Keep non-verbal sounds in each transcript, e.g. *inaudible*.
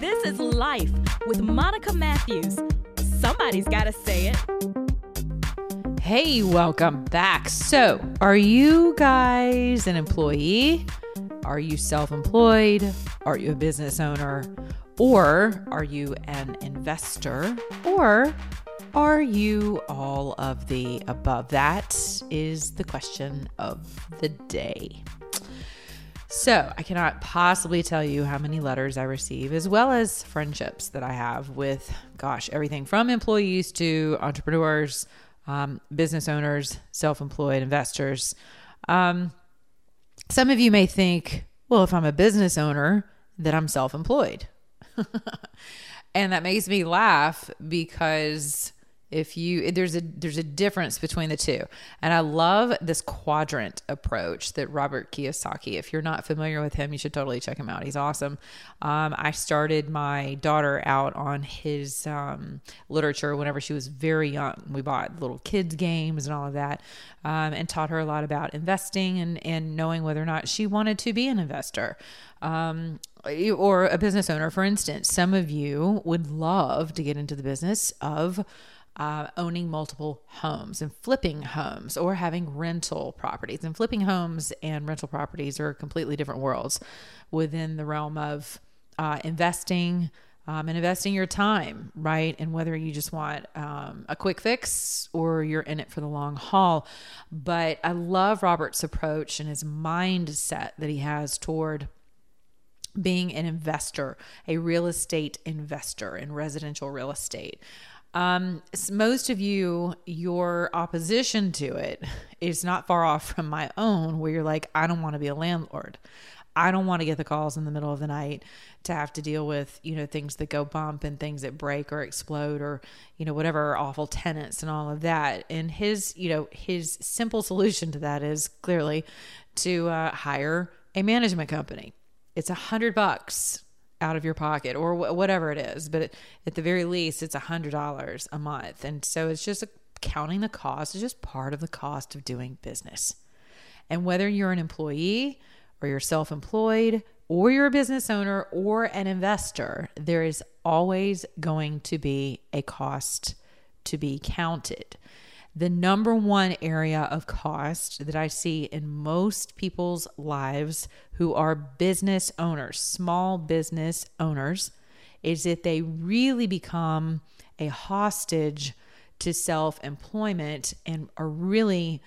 This is Life with Monica Matthews. Somebody's got to say it. Hey, welcome back. So, are you guys an employee? Are you self employed? Are you a business owner? Or are you an investor? Or are you all of the above? That is the question of the day. So, I cannot possibly tell you how many letters I receive, as well as friendships that I have with, gosh, everything from employees to entrepreneurs, um, business owners, self employed investors. Um, some of you may think, well, if I'm a business owner, then I'm self employed. *laughs* and that makes me laugh because if you there's a there's a difference between the two. And i love this quadrant approach that robert kiyosaki if you're not familiar with him you should totally check him out. He's awesome. Um, i started my daughter out on his um, literature whenever she was very young. We bought little kids games and all of that um, and taught her a lot about investing and and knowing whether or not she wanted to be an investor um, or a business owner for instance. Some of you would love to get into the business of uh, owning multiple homes and flipping homes or having rental properties. And flipping homes and rental properties are completely different worlds within the realm of uh, investing. Um, and investing your time, right? And whether you just want um, a quick fix or you're in it for the long haul. But I love Robert's approach and his mindset that he has toward being an investor, a real estate investor in residential real estate. Um, most of you, your opposition to it is not far off from my own, where you're like, I don't want to be a landlord. I don't want to get the calls in the middle of the night to have to deal with, you know, things that go bump and things that break or explode or, you know, whatever awful tenants and all of that. And his, you know, his simple solution to that is clearly to uh, hire a management company. It's a hundred bucks out of your pocket or wh- whatever it is but at the very least it's a hundred dollars a month. And so it's just a, counting the cost is just part of the cost of doing business. And whether you're an employee or you're self-employed or you're a business owner or an investor there is always going to be a cost to be counted the number one area of cost that I see in most people's lives who are business owners, small business owners, is that they really become a hostage to self employment and are really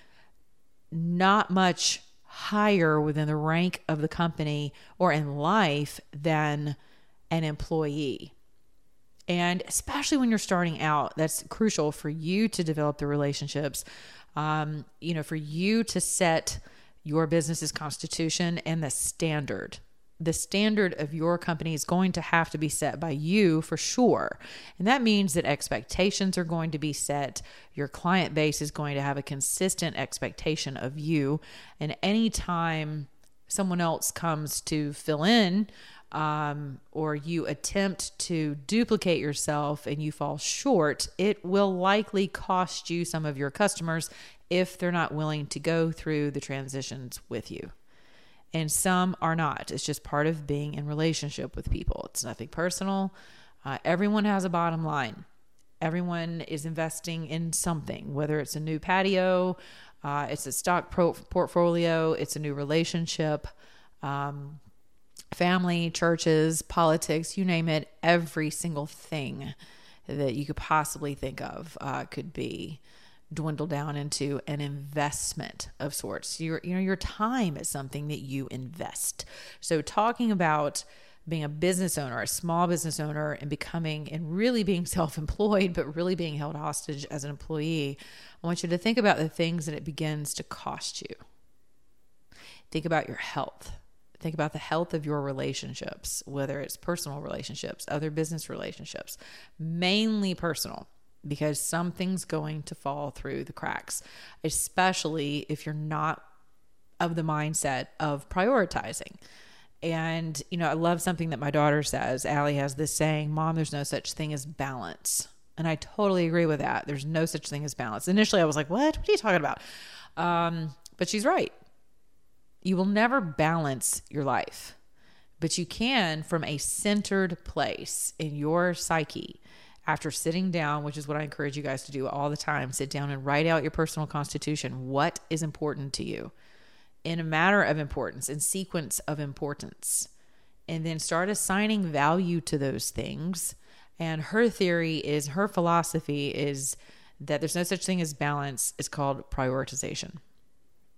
not much higher within the rank of the company or in life than an employee. And especially when you're starting out, that's crucial for you to develop the relationships, um, you know, for you to set your business's constitution and the standard. The standard of your company is going to have to be set by you for sure. And that means that expectations are going to be set. Your client base is going to have a consistent expectation of you. And anytime someone else comes to fill in um, or you attempt to duplicate yourself and you fall short, it will likely cost you some of your customers if they're not willing to go through the transitions with you. And some are not. It's just part of being in relationship with people. It's nothing personal. Uh, everyone has a bottom line. Everyone is investing in something, whether it's a new patio, uh, it's a stock pro- portfolio, it's a new relationship. Um, family, churches, politics, you name it, every single thing that you could possibly think of uh, could be dwindled down into an investment of sorts. Your you know your time is something that you invest. So talking about being a business owner, a small business owner and becoming and really being *laughs* self-employed but really being held hostage as an employee, I want you to think about the things that it begins to cost you. Think about your health Think about the health of your relationships, whether it's personal relationships, other business relationships, mainly personal, because something's going to fall through the cracks, especially if you're not of the mindset of prioritizing. And, you know, I love something that my daughter says. Allie has this saying, Mom, there's no such thing as balance. And I totally agree with that. There's no such thing as balance. Initially, I was like, what? What are you talking about? Um, but she's right. You will never balance your life, but you can from a centered place in your psyche. After sitting down, which is what I encourage you guys to do all the time, sit down and write out your personal constitution. What is important to you in a matter of importance, in sequence of importance, and then start assigning value to those things. And her theory is, her philosophy is that there's no such thing as balance. It's called prioritization.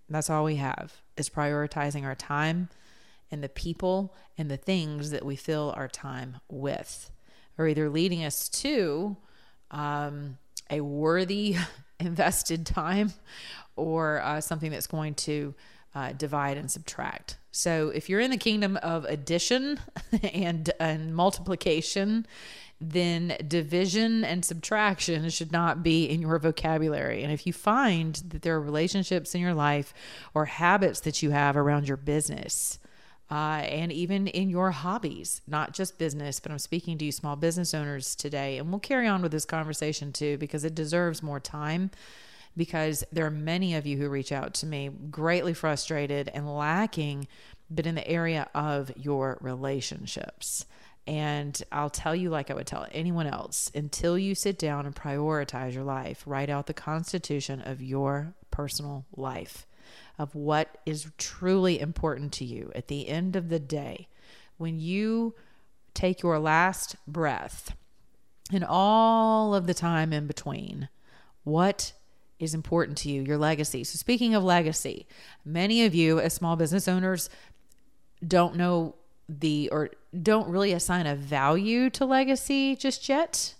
That's all we have is prioritizing our time and the people and the things that we fill our time with, are either leading us to um, a worthy *laughs* invested time or uh, something that's going to uh, divide and subtract. So if you're in the kingdom of addition *laughs* and, and multiplication, then division and subtraction should not be in your vocabulary. And if you find that there are relationships in your life or habits that you have around your business, uh, and even in your hobbies, not just business, but I'm speaking to you small business owners today. And we'll carry on with this conversation too, because it deserves more time. Because there are many of you who reach out to me greatly frustrated and lacking, but in the area of your relationships. And I'll tell you, like I would tell anyone else, until you sit down and prioritize your life, write out the constitution of your personal life, of what is truly important to you at the end of the day. When you take your last breath and all of the time in between, what is important to you, your legacy. So, speaking of legacy, many of you as small business owners don't know the or don't really assign a value to legacy just yet.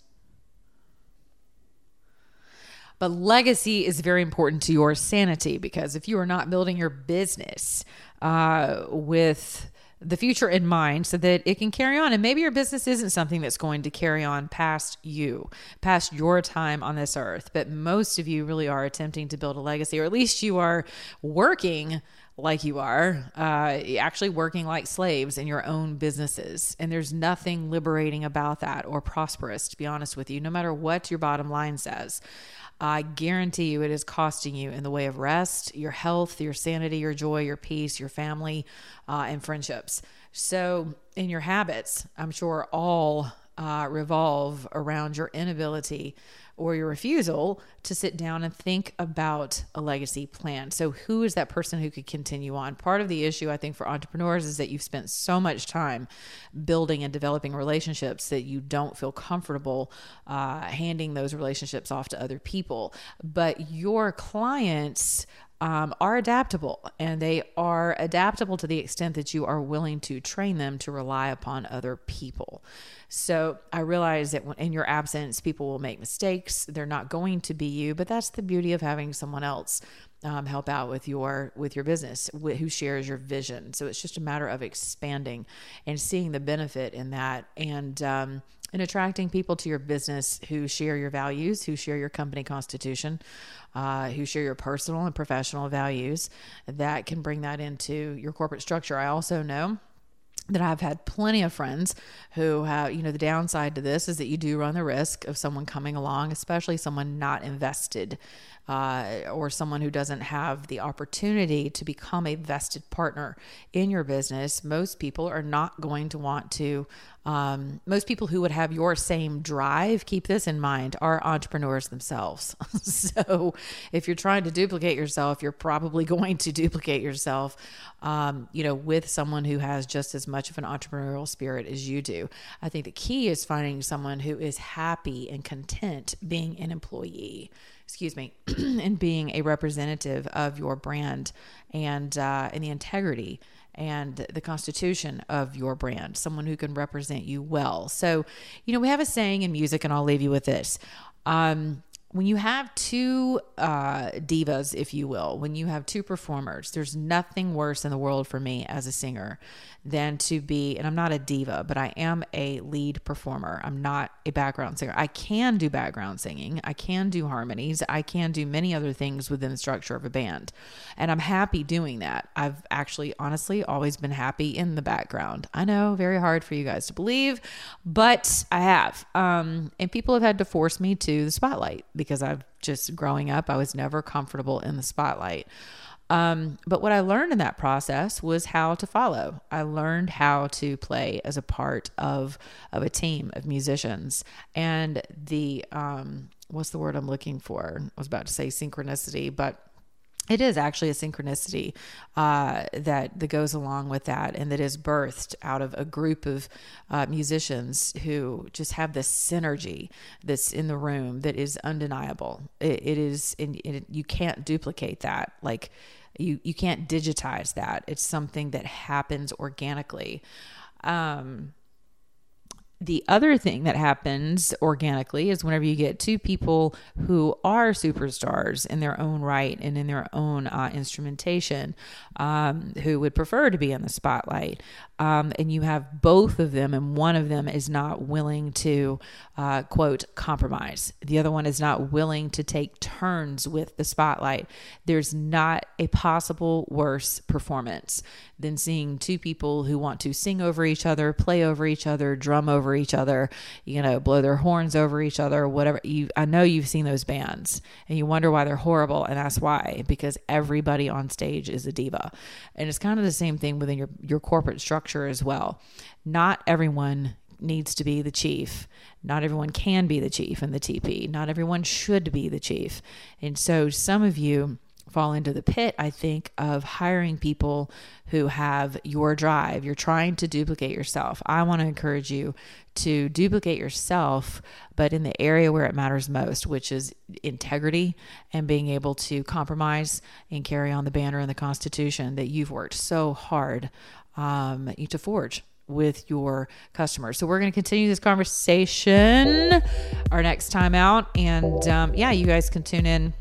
But legacy is very important to your sanity because if you are not building your business uh, with the future in mind so that it can carry on. And maybe your business isn't something that's going to carry on past you, past your time on this earth. But most of you really are attempting to build a legacy, or at least you are working like you are, uh, actually working like slaves in your own businesses. And there's nothing liberating about that or prosperous, to be honest with you, no matter what your bottom line says. I guarantee you it is costing you in the way of rest, your health, your sanity, your joy, your peace, your family, uh, and friendships. So, in your habits, I'm sure all uh, revolve around your inability or your refusal to sit down and think about a legacy plan. So, who is that person who could continue on? Part of the issue, I think, for entrepreneurs is that you've spent so much time building and developing relationships that you don't feel comfortable uh, handing those relationships off to other people. But your clients um, are adaptable and they are adaptable to the extent that you are willing to train them to rely upon other people. So I realize that in your absence, people will make mistakes. They're not going to be you, but that's the beauty of having someone else um, help out with your with your business who shares your vision. So it's just a matter of expanding and seeing the benefit in that and. Um, and attracting people to your business who share your values, who share your company constitution, uh, who share your personal and professional values, that can bring that into your corporate structure. I also know that I've had plenty of friends who have, you know, the downside to this is that you do run the risk of someone coming along, especially someone not invested uh, or someone who doesn't have the opportunity to become a vested partner in your business. Most people are not going to want to um, most people who would have your same drive, keep this in mind, are entrepreneurs themselves. *laughs* so if you're trying to duplicate yourself, you're probably *laughs* going to duplicate yourself, um, you know, with someone who has just as much of an entrepreneurial spirit as you do. I think the key is finding someone who is happy and content being an employee excuse me, *clears throat* and being a representative of your brand and uh, and the integrity and the constitution of your brand, someone who can represent you well. So, you know, we have a saying in music, and I'll leave you with this. Um, when you have two uh, divas, if you will, when you have two performers, there's nothing worse in the world for me as a singer than to be, and I'm not a diva, but I am a lead performer. I'm not a background singer. I can do background singing, I can do harmonies, I can do many other things within the structure of a band. And I'm happy doing that. I've actually, honestly, always been happy in the background. I know, very hard for you guys to believe, but I have. Um, and people have had to force me to the spotlight because I've just growing up, I was never comfortable in the spotlight. Um, but what I learned in that process was how to follow. I learned how to play as a part of of a team of musicians, and the um, what's the word I'm looking for? I was about to say synchronicity, but it is actually a synchronicity uh, that that goes along with that, and that is birthed out of a group of uh, musicians who just have this synergy that's in the room that is undeniable. it, it is, it, you can't duplicate that. Like you you can't digitize that. It's something that happens organically. Um, the other thing that happens organically is whenever you get two people who are superstars in their own right and in their own uh, instrumentation, um, who would prefer to be in the spotlight, um, and you have both of them, and one of them is not willing to, uh, quote, compromise. The other one is not willing to take turns with the spotlight. There's not a possible worse performance than seeing two people who want to sing over each other, play over each other, drum over each other, you know, blow their horns over each other, whatever. You, I know you've seen those bands, and you wonder why they're horrible, and that's why because everybody on stage is a diva, and it's kind of the same thing within your your corporate structure structure as well. Not everyone needs to be the chief. Not everyone can be the chief in the TP. Not everyone should be the chief. And so some of you fall into the pit, I think, of hiring people who have your drive. You're trying to duplicate yourself. I want to encourage you to duplicate yourself, but in the area where it matters most, which is integrity and being able to compromise and carry on the banner and the Constitution that you've worked so hard um, to forge with your customers. So we're going to continue this conversation our next time out. And um, yeah, you guys can tune in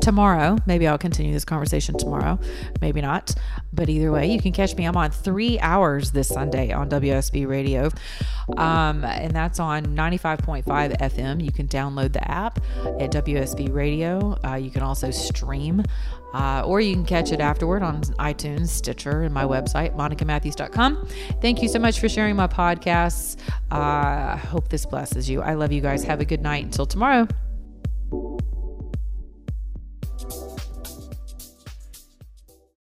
tomorrow. Maybe I'll continue this conversation tomorrow. Maybe not. But either way, you can catch me. I'm on three hours this Sunday on WSB Radio. Um, and that's on 95.5 FM. You can download the app at WSB Radio. Uh, you can also stream. Uh, or you can catch it afterward on iTunes, Stitcher, and my website, monicamatthews.com. Thank you so much for sharing my podcasts. Uh, I hope this blesses you. I love you guys. Have a good night. Until tomorrow.